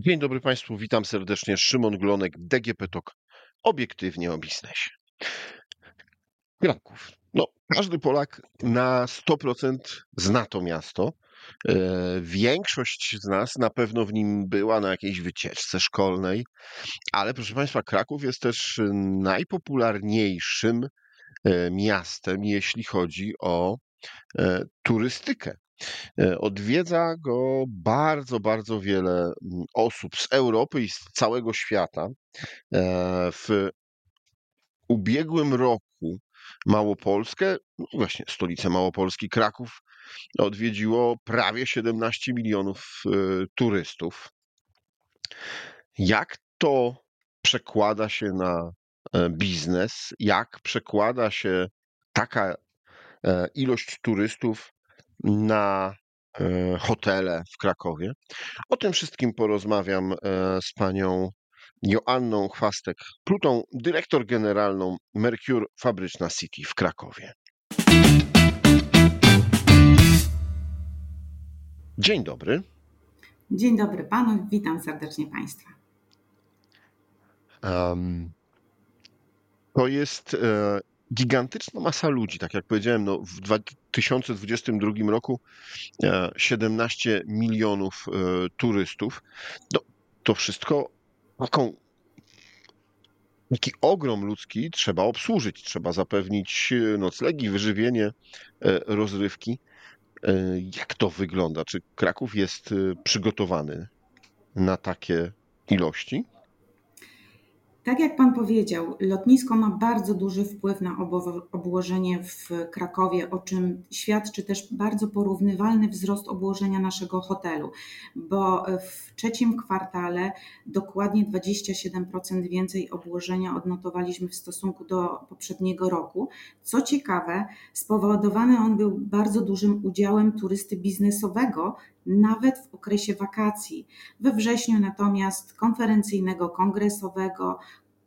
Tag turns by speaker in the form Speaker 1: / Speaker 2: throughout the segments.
Speaker 1: Dzień dobry Państwu, witam serdecznie. Szymon Glonek, DGP TOK, obiektywnie o biznesie. Kraków. No, każdy Polak na 100% zna to miasto. E, Większość z nas na pewno w nim była na jakiejś wycieczce szkolnej, ale proszę Państwa, Kraków jest też najpopularniejszym e, miastem, jeśli chodzi o e, turystykę. E, Odwiedza go bardzo, bardzo wiele mm, osób z Europy i z całego świata. E, W ubiegłym roku Małopolskę, no właśnie stolicę Małopolski, Kraków, odwiedziło prawie 17 milionów e, turystów. Jak to przekłada się na biznes? Jak przekłada się taka ilość turystów na e, hotele w Krakowie? O tym wszystkim porozmawiam e, z panią Joanną Chwastek-Plutą, dyrektor generalną Mercure Fabryczna City w Krakowie. Dzień dobry.
Speaker 2: Dzień dobry panu, witam serdecznie państwa.
Speaker 1: Em, To jest e, gigantyczna masa ludzi, tak jak powiedziałem, no, w 2022 roku e, 17 milionów e, turystów. No, to wszystko taką, taki ogrom ludzki trzeba obsłużyć, trzeba zapewnić e, noclegi, wyżywienie, e, rozrywki. E, Jak to wygląda? Czy Kraków jest e, przygotowany na takie ilości?
Speaker 2: Tak jak pan powiedział, lotnisko ma bardzo duży wpływ na obłożenie w Krakowie, o czym świadczy też bardzo porównywalny wzrost obłożenia naszego hotelu, bo w trzecim kwartale dokładnie 27% więcej obłożenia odnotowaliśmy w stosunku do poprzedniego roku. Co ciekawe, spowodowany on był bardzo dużym udziałem turysty biznesowego, nawet w okresie wakacji. We wrześniu natomiast konferencyjnego, kongresowego.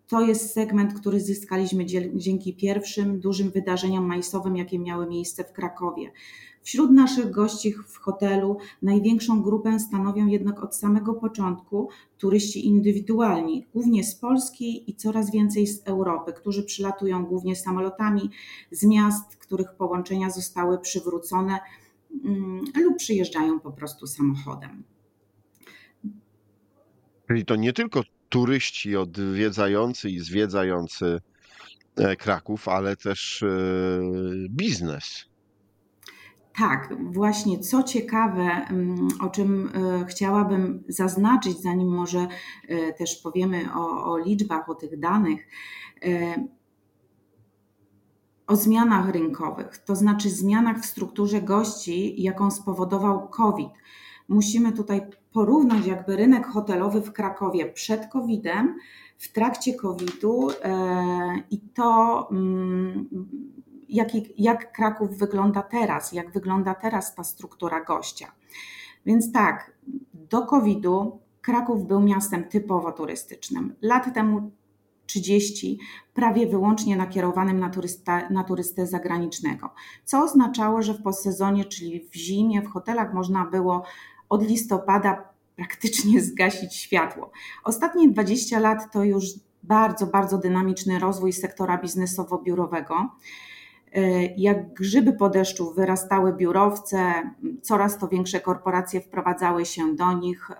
Speaker 2: To jest segment, który zyskaliśmy dzięki pierwszym dużym wydarzeniom majsowym, jakie miały miejsce w Krakowie. Wśród naszych gości w hotelu największą grupę stanowią jednak od samego początku turyści indywidualni, głównie z Polski i coraz więcej z Europy, którzy przylatują głównie samolotami z miast, których połączenia zostały przywrócone lub przyjeżdżają po prostu samochodem.
Speaker 1: Czyli to nie tylko turyści odwiedzający i zwiedzający e, Kraków, ale też e, biznes.
Speaker 2: Tak, właśnie co ciekawe, mm, o czym e, chciałabym zaznaczyć, zanim może też powiemy o, o liczbach, o tych danych, o zmianach rynkowych, to znaczy zmianach w strukturze gości, jaką spowodował COVID. Musimy tutaj porównać jakby rynek hotelowy w Krakowie przed COVID-em, w trakcie COVID-u e, i to, mm, jaki, jak Kraków wygląda teraz, jak wygląda teraz ta struktura gościa. Więc tak, do COVID-u Kraków był miastem typowo turystycznym. Lat temu 30 prawie wyłącznie nakierowanym na, turysta, na turystę zagranicznego, co oznaczało, że w postsezonie, czyli w zimie, w hotelach można było od listopada praktycznie zgasić światło. Ostatnie 20 lat to już bardzo, bardzo dynamiczny rozwój sektora biznesowo-biurowego. Jak grzyby po deszczu wyrastały biurowce, coraz to większe korporacje wprowadzały się do nich,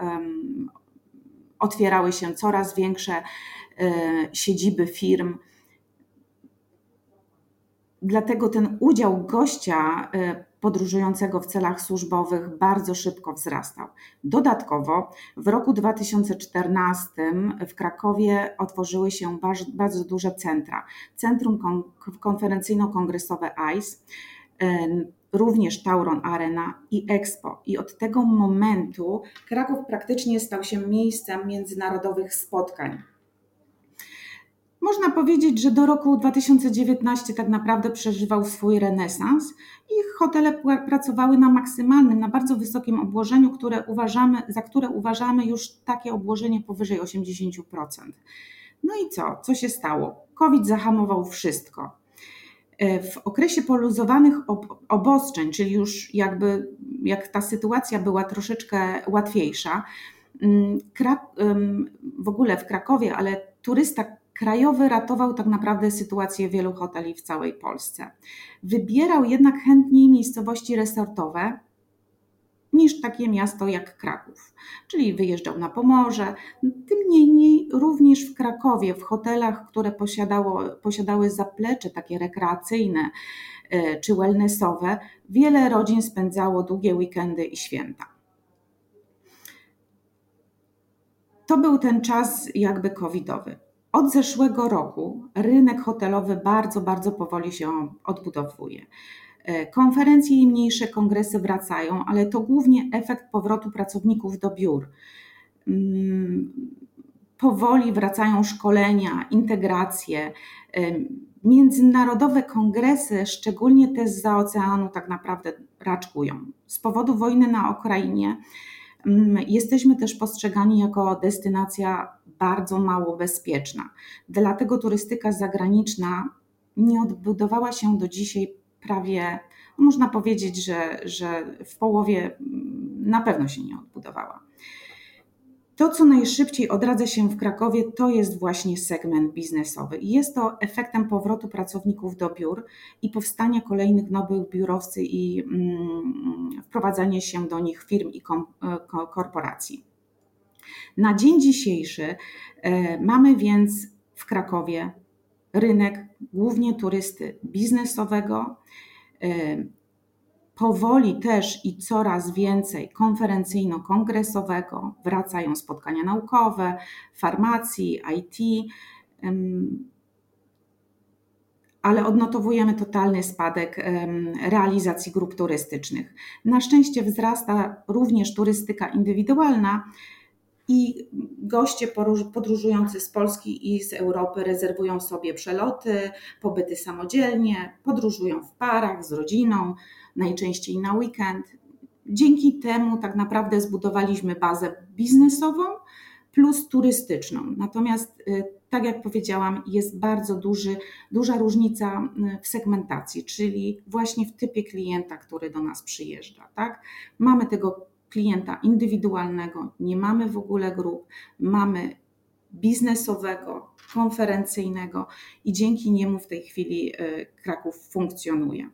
Speaker 2: otwierały się coraz większe e, siedziby firm. Dlatego ten udział gościa e, podróżującego w celach służbowych bardzo szybko wzrastał. Dodatkowo w roku 2014 w Krakowie otworzyły się bardzo, duże centra. Centrum kon- konferencyjno-kongresowe ICE, em, również Tauron Arena i Expo. I od tego momentu Kraków praktycznie stał się miejscem międzynarodowych spotkań. Można powiedzieć, że do roku 2019 tak naprawdę przeżywał swój renesans i hotele pracowały na maksymalnym, na bardzo wysokim obłożeniu, które uważamy, za które uważamy już takie obłożenie powyżej 80%. No i co? Co się stało? COVID zahamował wszystko. E, W okresie poluzowanych ob- obostrzeń, czyli już jakby jak ta sytuacja była troszeczkę łatwiejsza, Mm, w ogóle w Krakowie, ale turysta krajowy ratował tak naprawdę sytuację wielu hoteli w całej Polsce. Wybierał jednak chętniej miejscowości resortowe niż takie miasto jak Kraków, czyli wyjeżdżał na Pomorze. Tym niemniej również w Krakowie, w hotelach, które posiadało, posiadały zaplecze takie rekreacyjne e, czy wellnessowe, wiele rodzin spędzało długie weekendy i święta. To był ten czas jakby covidowy. Od zeszłego roku rynek hotelowy bardzo, bardzo powoli się odbudowuje. E, konferencje i mniejsze kongresy wracają, ale to głównie efekt powrotu pracowników do biur. Mm, powoli wracają szkolenia, integracje, e, międzynarodowe kongresy, szczególnie te z oceanu, tak naprawdę raczkują. Z powodu wojny na Ukrainie mm, jesteśmy też postrzegani jako destynacja bardzo mało bezpieczna. Dlatego turystyka zagraniczna nie odbudowała się do dzisiaj prawie, można powiedzieć, że, że w połowie mm, na pewno się nie odbudowała. To, co najszybciej odradza się w Krakowie, to jest właśnie segment biznesowy. Jest to efektem powrotu pracowników do biur i powstania kolejnych nowych biurowcy i mm, wprowadzanie się do nich firm i kom, e, korporacji. Na dzień dzisiejszy e, mamy więc w Krakowie rynek głównie turysty biznesowego. E, powoli też i coraz więcej konferencyjno-kongresowego, wracają spotkania naukowe, farmacji, IT, ale odnotowujemy totalny spadek realizacji grup turystycznych. Na szczęście wzrasta również turystyka indywidualna, i goście podróżujący z Polski i z Europy rezerwują sobie przeloty, pobyty samodzielnie, podróżują w parach z rodziną, najczęściej na weekend. Dzięki temu tak naprawdę zbudowaliśmy bazę biznesową plus turystyczną. Natomiast, y, tak jak powiedziałam, jest bardzo duży, duża różnica y, w segmentacji, czyli właśnie w typie klienta, który do nas przyjeżdża. Tak? Mamy tego klienta indywidualnego, nie mamy w ogóle grup, mamy biznesowego, konferencyjnego i dzięki niemu w tej chwili y, Kraków funkcjonuje.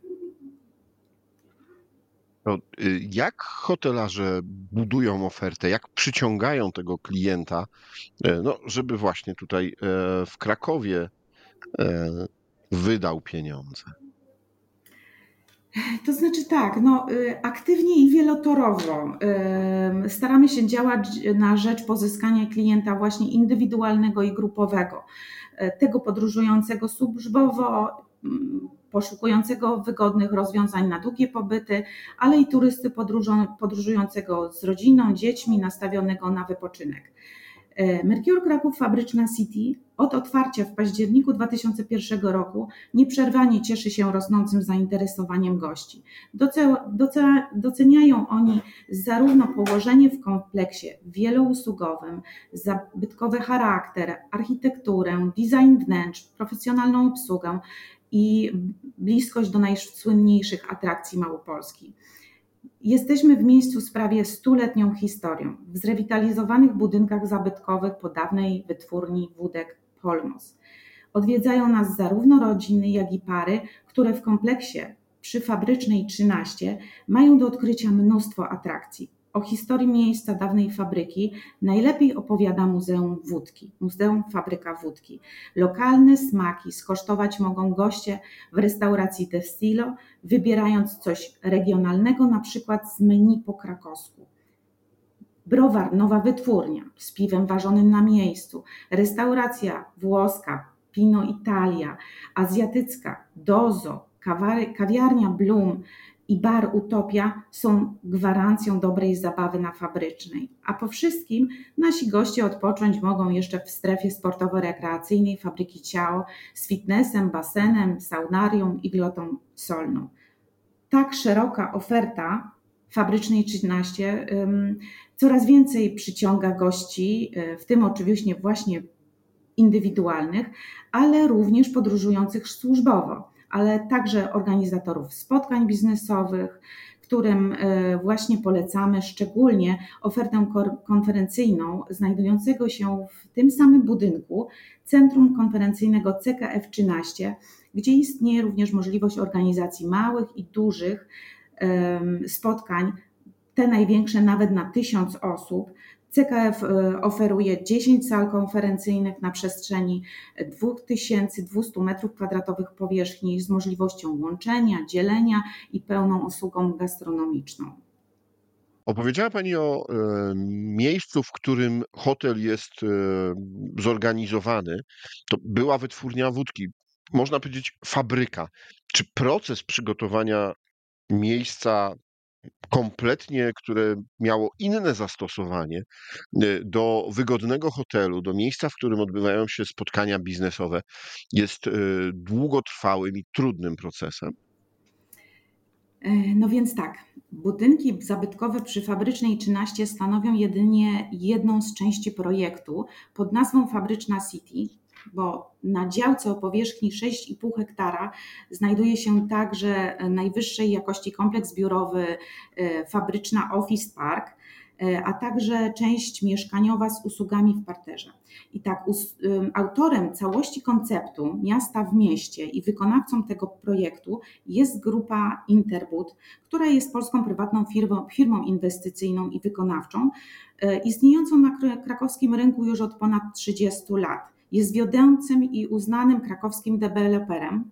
Speaker 1: To y, jak hotelarze budują ofertę, jak przyciągają tego klienta, y, no, żeby właśnie tutaj w Krakowie wydał pieniądze?
Speaker 2: To znaczy tak, no, y, aktywnie i wielotorowo staramy się działać na rzecz pozyskania klienta właśnie indywidualnego i grupowego, e, tego podróżującego służbowo, poszukującego wygodnych rozwiązań na długie pobyty, ale i turysty podróżującego z rodziną, dziećmi, nastawionego na wypoczynek. E, Mercure Kraków Fabryczna City od otwarcia w październiku 2001 roku nieprzerwanie cieszy się rosnącym zainteresowaniem gości. Doceniają oni zarówno położenie w kompleksie wielousługowym, zabytkowy charakter, architekturę, design wnętrz, profesjonalną obsługę i bliskość do najsłynniejszych atrakcji Małopolski. Jesteśmy w miejscu z prawie stuletnią historią, w zrewitalizowanych budynkach zabytkowych po dawnej wytwórni wódek Polmos. Odwiedzają nas zarówno rodziny, jak i pary, które w kompleksie przy Fabrycznej 13 mają do odkrycia mnóstwo atrakcji. O historii miejsca dawnej fabryki najlepiej opowiada Muzeum Wódki, Muzeum Fabryka Wódki. Lokalne smaki skosztować mogą goście w restauracji Destilo, wybierając coś regionalnego, na przykład z menu po krakowsku. Browar Nowa Wytwórnia z piwem ważonym na miejscu, restauracja włoska Pino Italia, azjatycka Dozo, kawiarnia Bloom, i bar Utopia są gwarancją dobrej zabawy na fabrycznej. A po wszystkim nasi goście odpocząć mogą jeszcze w strefie sportowo-rekreacyjnej fabryki Ciao z fitnessem, basenem, saunarium i glotą solną. Tak szeroka oferta fabrycznej 13 coraz więcej przyciąga gości, y, w tym oczywiście właśnie indywidualnych, ale również podróżujących służbowo ale także organizatorów spotkań biznesowych, którym e, właśnie polecamy szczególnie ofertę konferencyjną znajdującego się w tym samym budynku Centrum Konferencyjnego CKF 13, gdzie istnieje również możliwość organizacji małych i dużych spotkań, te największe nawet na tysiąc osób. CKF e, oferuje 10 sal konferencyjnych na przestrzeni 2200 m2 powierzchni z możliwością łączenia, dzielenia i pełną usługą gastronomiczną.
Speaker 1: Opowiedziała Pani o e, miejscu, w którym hotel jest e, zorganizowany. To była wytwórnia wódki, można powiedzieć fabryka. Czy proces przygotowania miejsca kompletnie, które miało inne zastosowanie y, do wygodnego hotelu, do miejsca, w którym odbywają się spotkania biznesowe, jest y, długotrwałym i trudnym procesem?
Speaker 2: E, no więc tak, budynki zabytkowe przy Fabrycznej 13 stanowią jedynie jedną z części projektu pod nazwą Fabryczna City, bo na działce o powierzchni 6,5 hektara znajduje się także najwyższej jakości kompleks biurowy e, fabryczna Office Park, e, a także część mieszkaniowa z usługami w parterze. I tak, autorem całości konceptu miasta w mieście i wykonawcą tego projektu jest grupa Interbud, która jest polską prywatną firmą, firmą inwestycyjną i wykonawczą, e, istniejącą na krakowskim rynku już od ponad 30 lat. Jest wiodącym i uznanym krakowskim deweloperem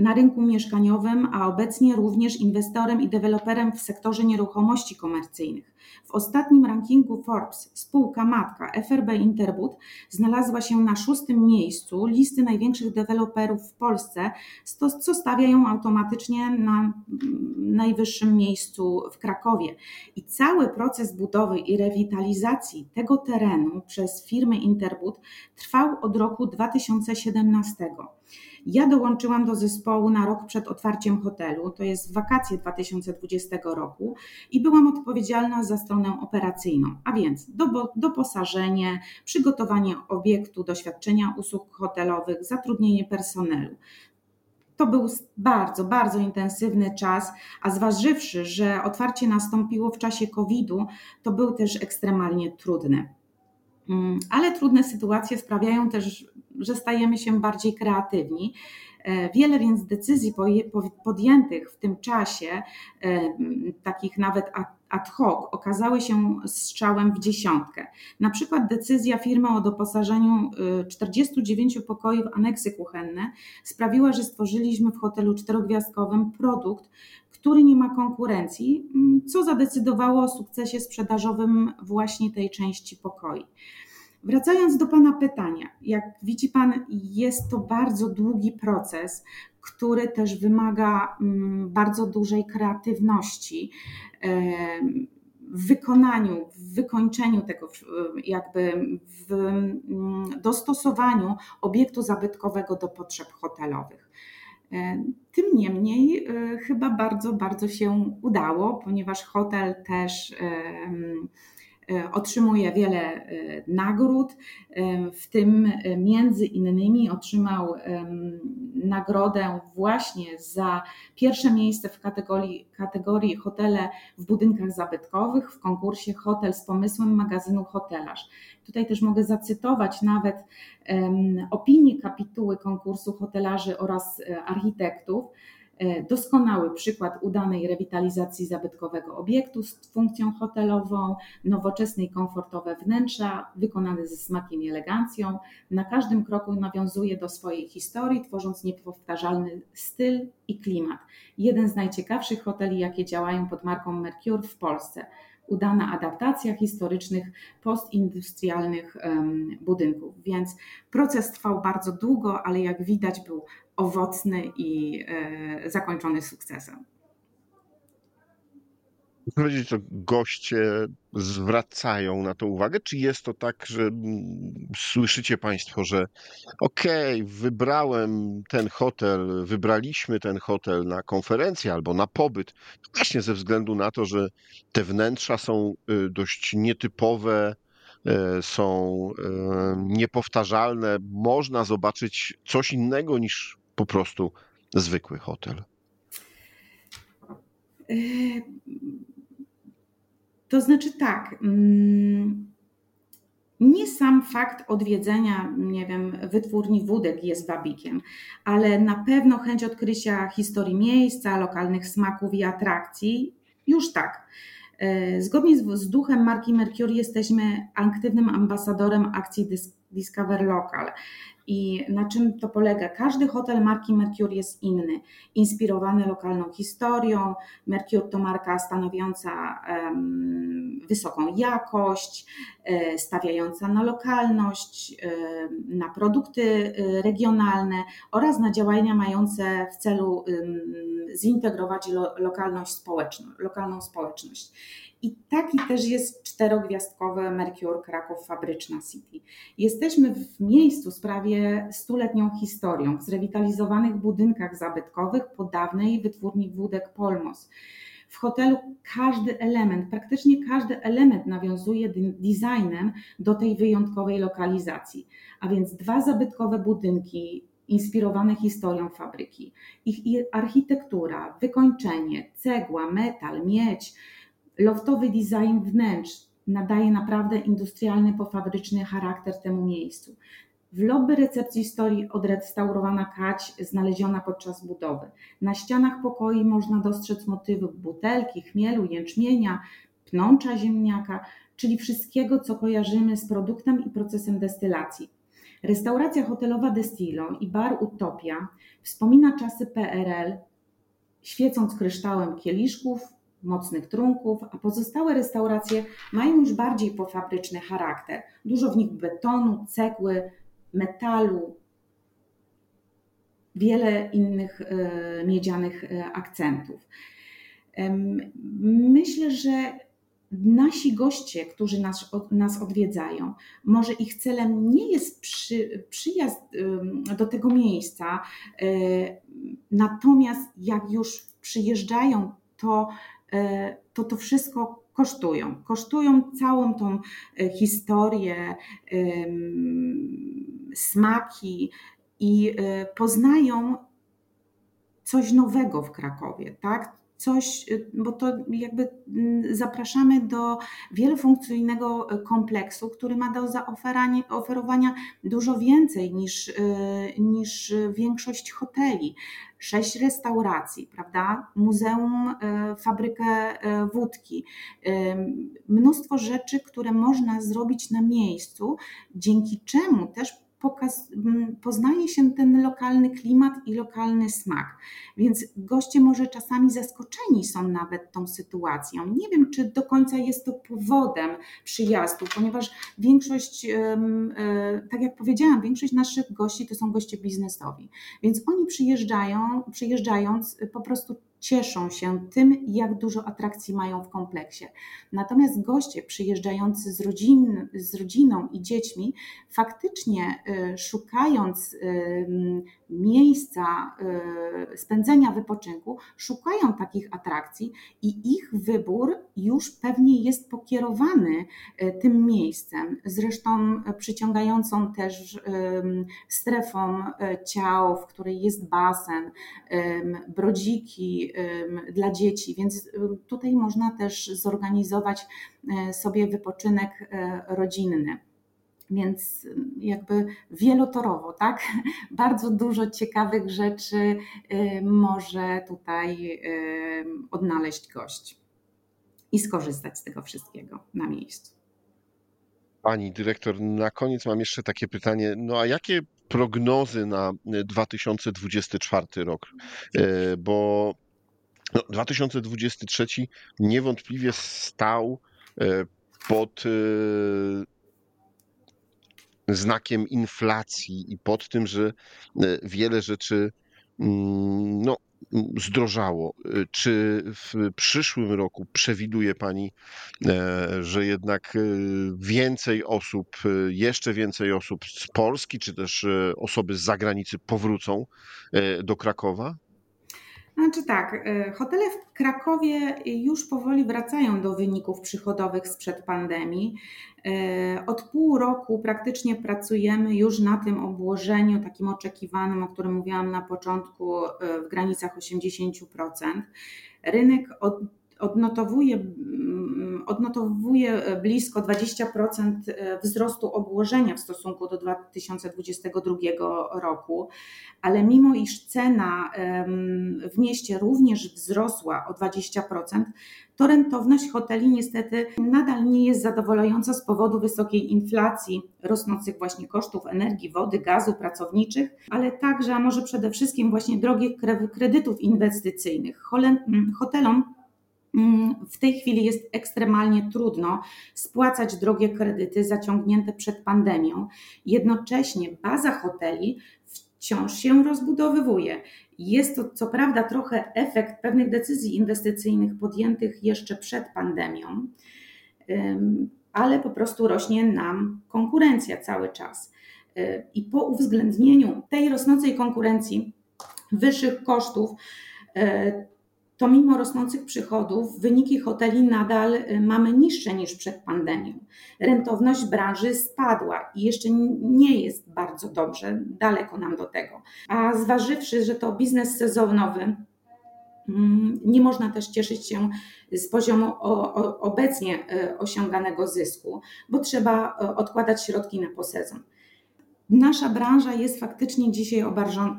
Speaker 2: na rynku mieszkaniowym, a obecnie również inwestorem i deweloperem w sektorze nieruchomości komercyjnych. W ostatnim rankingu Forbes spółka matka FRB Interbud znalazła się na szóstym miejscu listy największych deweloperów w Polsce, co stawia ją automatycznie na najwyższym miejscu w Krakowie. I cały proces budowy i rewitalizacji tego terenu przez firmę Interbud trwał od roku 2017. Ja dołączyłam do zespołu na rok przed otwarciem hotelu, to jest wakacje 2020 roku, i byłam odpowiedzialna za stronę operacyjną, a więc doposażenie, przygotowanie obiektu, doświadczenia usług hotelowych, zatrudnienie personelu. To był bardzo, bardzo intensywny czas, a zważywszy, że otwarcie nastąpiło w czasie COVID-u, to był też ekstremalnie trudny. Mm, ale trudne sytuacje sprawiają też, że stajemy się bardziej kreatywni. E, wiele więc decyzji podjętych w tym czasie, e, takich nawet ad hoc, okazały się strzałem w dziesiątkę. Na przykład decyzja firmy o doposażeniu 49 e, pokoi w aneksy kuchenne sprawiła, że stworzyliśmy w hotelu czterogwiazdkowym produkt, który nie ma konkurencji, co zadecydowało o sukcesie sprzedażowym właśnie tej części pokoi. Wracając do Pana pytania, jak widzi Pan, jest to bardzo długi proces, który też wymaga mm, bardzo dużej kreatywności w wykonaniu, w wykończeniu tego, jakby w mm, dostosowaniu obiektu zabytkowego do potrzeb hotelowych. Tym niemniej e, chyba bardzo, bardzo się udało, ponieważ hotel też otrzymuje wiele e, nagród, e, w tym między innymi otrzymał nagrodę właśnie za pierwsze miejsce w kategorii, kategorii hotele w budynkach zabytkowych w konkursie Hotel z pomysłem magazynu Hotelarz. Tutaj też mogę zacytować nawet opinię kapituły konkursu hotelarzy oraz architektów, E, doskonały przykład udanej rewitalizacji zabytkowego obiektu z funkcją hotelową, nowoczesne i komfortowe wnętrza, wykonane ze smakiem i elegancją. Na każdym kroku nawiązuje do swojej historii, tworząc niepowtarzalny styl i klimat. Jeden z najciekawszych hoteli, jakie działają pod marką Mercure w Polsce udana adaptacja historycznych, postindustrialnych budynków. Więc proces trwał bardzo długo, ale jak widać, był owocny i e, zakończony sukcesem.
Speaker 1: powiedzieć, że goście zwracają na to uwagę? Czy jest to tak, że słyszycie Państwo, że okej, okay, wybrałem ten hotel, wybraliśmy ten hotel na konferencję albo na pobyt, właśnie ze względu na to, że te wnętrza są y, dość nietypowe, y, są y, niepowtarzalne, można zobaczyć coś innego niż po prostu zwykły hotel.
Speaker 2: To znaczy tak. Mm, nie sam fakt odwiedzenia, nie wiem, wytwórni wódek jest wabikiem, ale na pewno chęć odkrycia historii miejsca, lokalnych smaków i atrakcji już tak. E, zgodnie z, z duchem marki Mercury jesteśmy aktywnym ambasadorem akcji Discover Local. I na czym to polega? Każdy hotel marki Mercure jest inny, inspirowany lokalną historią. Mercure to marka stanowiąca um, wysoką jakość, e, stawiająca na lokalność, na produkty e, regionalne oraz na działania mające w celu zintegrować lo, lokalność społeczną, lokalną społeczność. I taki też jest czterogwiazdkowy Mercure Kraków Fabryczna City. Jesteśmy w miejscu z prawie stuletnią historią, w zrewitalizowanych budynkach zabytkowych po dawnej wytwórni wódek Polmos. W hotelu każdy element, praktycznie każdy element nawiązuje designem do tej wyjątkowej lokalizacji. A więc dwa zabytkowe budynki inspirowane historią fabryki. Ich architektura, wykończenie, cegła, metal, miedź, Loftowy design wnętrz nadaje naprawdę industrialny, pofabryczny charakter temu miejscu. W lobby recepcji stoi odrestaurowana kać znaleziona podczas budowy. Na ścianach pokoi można dostrzec motywy butelki, chmielu, jęczmienia, pnącza ziemniaka, czyli wszystkiego, co kojarzymy z produktem i procesem destylacji. Restauracja hotelowa Destilo i bar Utopia wspomina czasy PRL, świecąc kryształem kieliszków, mocnych trunków, a pozostałe restauracje mają już bardziej pofabryczny charakter. Dużo w nich betonu, cegły, metalu, wiele innych e, miedzianych e, akcentów. Myślę, że nasi goście, którzy nas, nas odwiedzają, może ich celem nie jest przy, przyjazd do tego miejsca, e, natomiast jak już przyjeżdżają, to to to wszystko kosztują. Kosztują całą tą e, historię, smaki i e, poznają coś nowego w Krakowie, tak? Coś, y, bo to jakby mm, zapraszamy do wielofunkcyjnego y, kompleksu, który ma do zaoferowania dużo więcej niż, y, niż większość hoteli. Sześć restauracji, prawda? Muzeum, fabrykę wódki, mnóstwo rzeczy, które można zrobić na miejscu, dzięki czemu też pokaz, poznaje się ten lokalny klimat i lokalny smak. Więc goście może czasami zaskoczeni są nawet tą sytuacją. Nie wiem, czy do końca jest to powodem przyjazdu, ponieważ większość, e, tak jak powiedziałam, większość naszych gości to są goście biznesowi. Więc oni przyjeżdżają, przyjeżdżając po prostu cieszą się tym, jak dużo atrakcji mają w kompleksie. Natomiast goście przyjeżdżający z, rodzin, z rodziną i dziećmi, faktycznie y, szukając y, miejsca y, spędzenia wypoczynku, szukają takich atrakcji i ich wybór już pewnie jest pokierowany tym miejscem. Zresztą przyciągającą też strefą ciał, w której jest basen, brodziki, dla dzieci, więc tutaj można też zorganizować e, sobie wypoczynek e, rodzinny. Więc jakby wielotorowo, tak? Bardzo dużo ciekawych rzeczy e, może tutaj odnaleźć gość i skorzystać z tego wszystkiego na miejscu.
Speaker 1: Pani dyrektor, na koniec mam jeszcze takie pytanie. No a jakie prognozy na 2024 rok? Bo no, 2023 niewątpliwie stał e, pod e, znakiem inflacji i pod tym, że e, wiele rzeczy mm, no, zdrożało. Czy w przyszłym roku przewiduje Pani, że jednak więcej osób, jeszcze więcej osób z Polski, czy też osoby z zagranicy powrócą do Krakowa?
Speaker 2: Znaczy tak, y, hotele w Krakowie już powoli wracają do wyników przychodowych sprzed pandemii. Y, od pół roku praktycznie pracujemy już na tym obłożeniu takim oczekiwanym, o którym mówiłam na początku, y, w granicach 80%. Rynek od, odnotowuje, mm, odnotowuje blisko 20% wzrostu obłożenia w stosunku do 2022 roku, ale mimo iż cena w mieście również wzrosła o 20%, to rentowność hoteli niestety nadal nie jest zadowalająca z powodu wysokiej inflacji, rosnących właśnie kosztów energii, wody, gazu, pracowniczych, ale także, a może przede wszystkim właśnie drogich kredytów inwestycyjnych. Hotelom mm, w tej chwili jest ekstremalnie trudno spłacać drogie kredyty zaciągnięte przed pandemią. Jednocześnie baza hoteli wciąż się rozbudowywuje. Jest to co prawda trochę efekt pewnych decyzji inwestycyjnych podjętych jeszcze przed pandemią, ale po prostu rośnie nam konkurencja cały czas. Y, I po uwzględnieniu tej rosnącej konkurencji, wyższych kosztów, y, to mimo rosnących przychodów wyniki hoteli nadal y, mamy niższe niż przed pandemią. Rentowność branży spadła i jeszcze nie jest bardzo dobrze, daleko nam do tego. A zważywszy, że to biznes sezonowy, mm, nie można też cieszyć się z poziomu obecnie y, osiąganego zysku, bo trzeba y, odkładać środki na posezon. Nasza branża jest faktycznie dzisiaj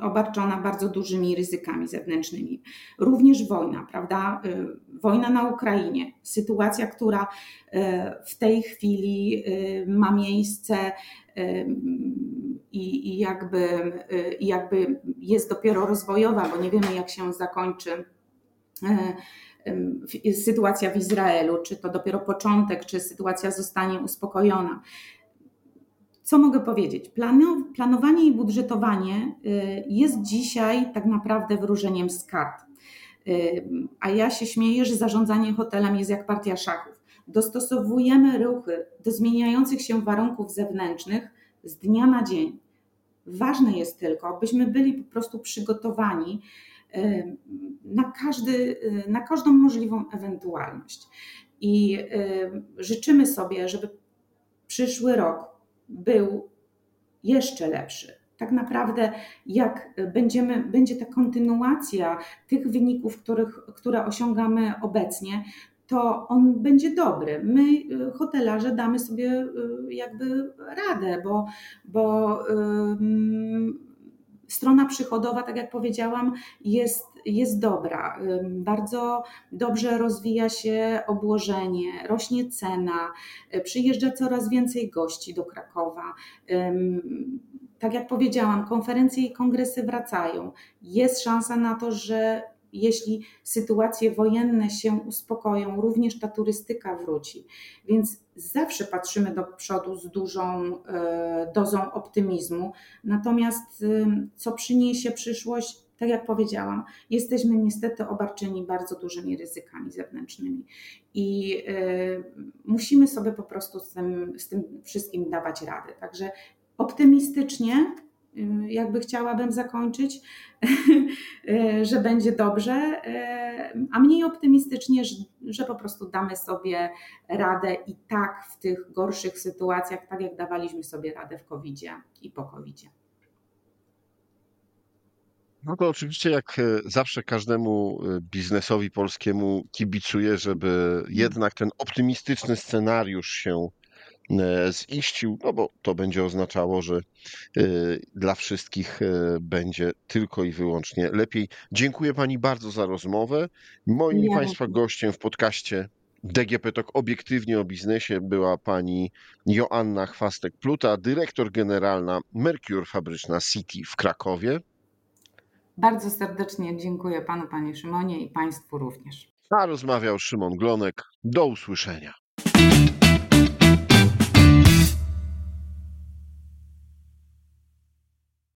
Speaker 2: obarczona bardzo dużymi ryzykami zewnętrznymi. Również wojna, prawda? Y, wojna na Ukrainie, sytuacja, która y, w tej chwili y, ma miejsce i, jakby, jakby jest dopiero rozwojowa, bo nie wiemy, jak się zakończy sytuacja w Izraelu, czy to dopiero początek, czy sytuacja zostanie uspokojona. Co mogę powiedzieć? Planowanie i budżetowanie y, jest dzisiaj tak naprawdę wróżeniem z kart. Y, a ja się śmieję, że zarządzanie hotelem jest jak partia szachów. Dostosowujemy ruchy do zmieniających się warunków zewnętrznych z dnia na dzień. Ważne jest tylko, byśmy byli po prostu przygotowani y, na, każdy, na każdą możliwą ewentualność. I życzymy sobie, żeby przyszły rok był jeszcze lepszy. Tak naprawdę, jak będziemy, będzie ta kontynuacja tych wyników, których, które osiągamy obecnie, to on będzie dobry. My, y, hotelarze, damy sobie y, jakby radę, bo, bo strona przychodowa, tak jak powiedziałam, jest, jest dobra. Bardzo dobrze rozwija się obłożenie, rośnie cena, y, przyjeżdża coraz więcej gości do Krakowa. Tak jak powiedziałam, konferencje i kongresy wracają. Jest szansa na to, że jeśli sytuacje wojenne się uspokoją, również ta turystyka wróci. Więc zawsze patrzymy do przodu z dużą e, dozą optymizmu. Natomiast co przyniesie przyszłość, tak jak powiedziałam, jesteśmy niestety obarczeni bardzo dużymi ryzykami zewnętrznymi i e, musimy sobie po prostu z tym, z tym wszystkim dawać radę. Także optymistycznie Y, jakby chciałabym zakończyć, y, że będzie dobrze, y, a mniej optymistycznie, że po prostu damy sobie radę i tak w tych gorszych sytuacjach, tak jak dawaliśmy sobie radę w covid i po covid -zie.
Speaker 1: No to oczywiście jak e, zawsze każdemu e, biznesowi polskiemu kibicuję, żeby mm. jednak ten optymistyczny scenariusz się E, ziścił, no bo to będzie oznaczało, że dla wszystkich będzie tylko i wyłącznie lepiej. Dziękuję Pani bardzo za rozmowę. Moim ja Państwa gościem w podcaście DGP Talk obiektywnie o biznesie była pani Joanna Chwastek-Pluta, dyrektor generalna Mercure Fabryczna City w Krakowie.
Speaker 2: Bardzo serdecznie dziękuję panu, panie Szymonie i państwu również.
Speaker 1: A rozmawiał Szymon Glonek. Do usłyszenia.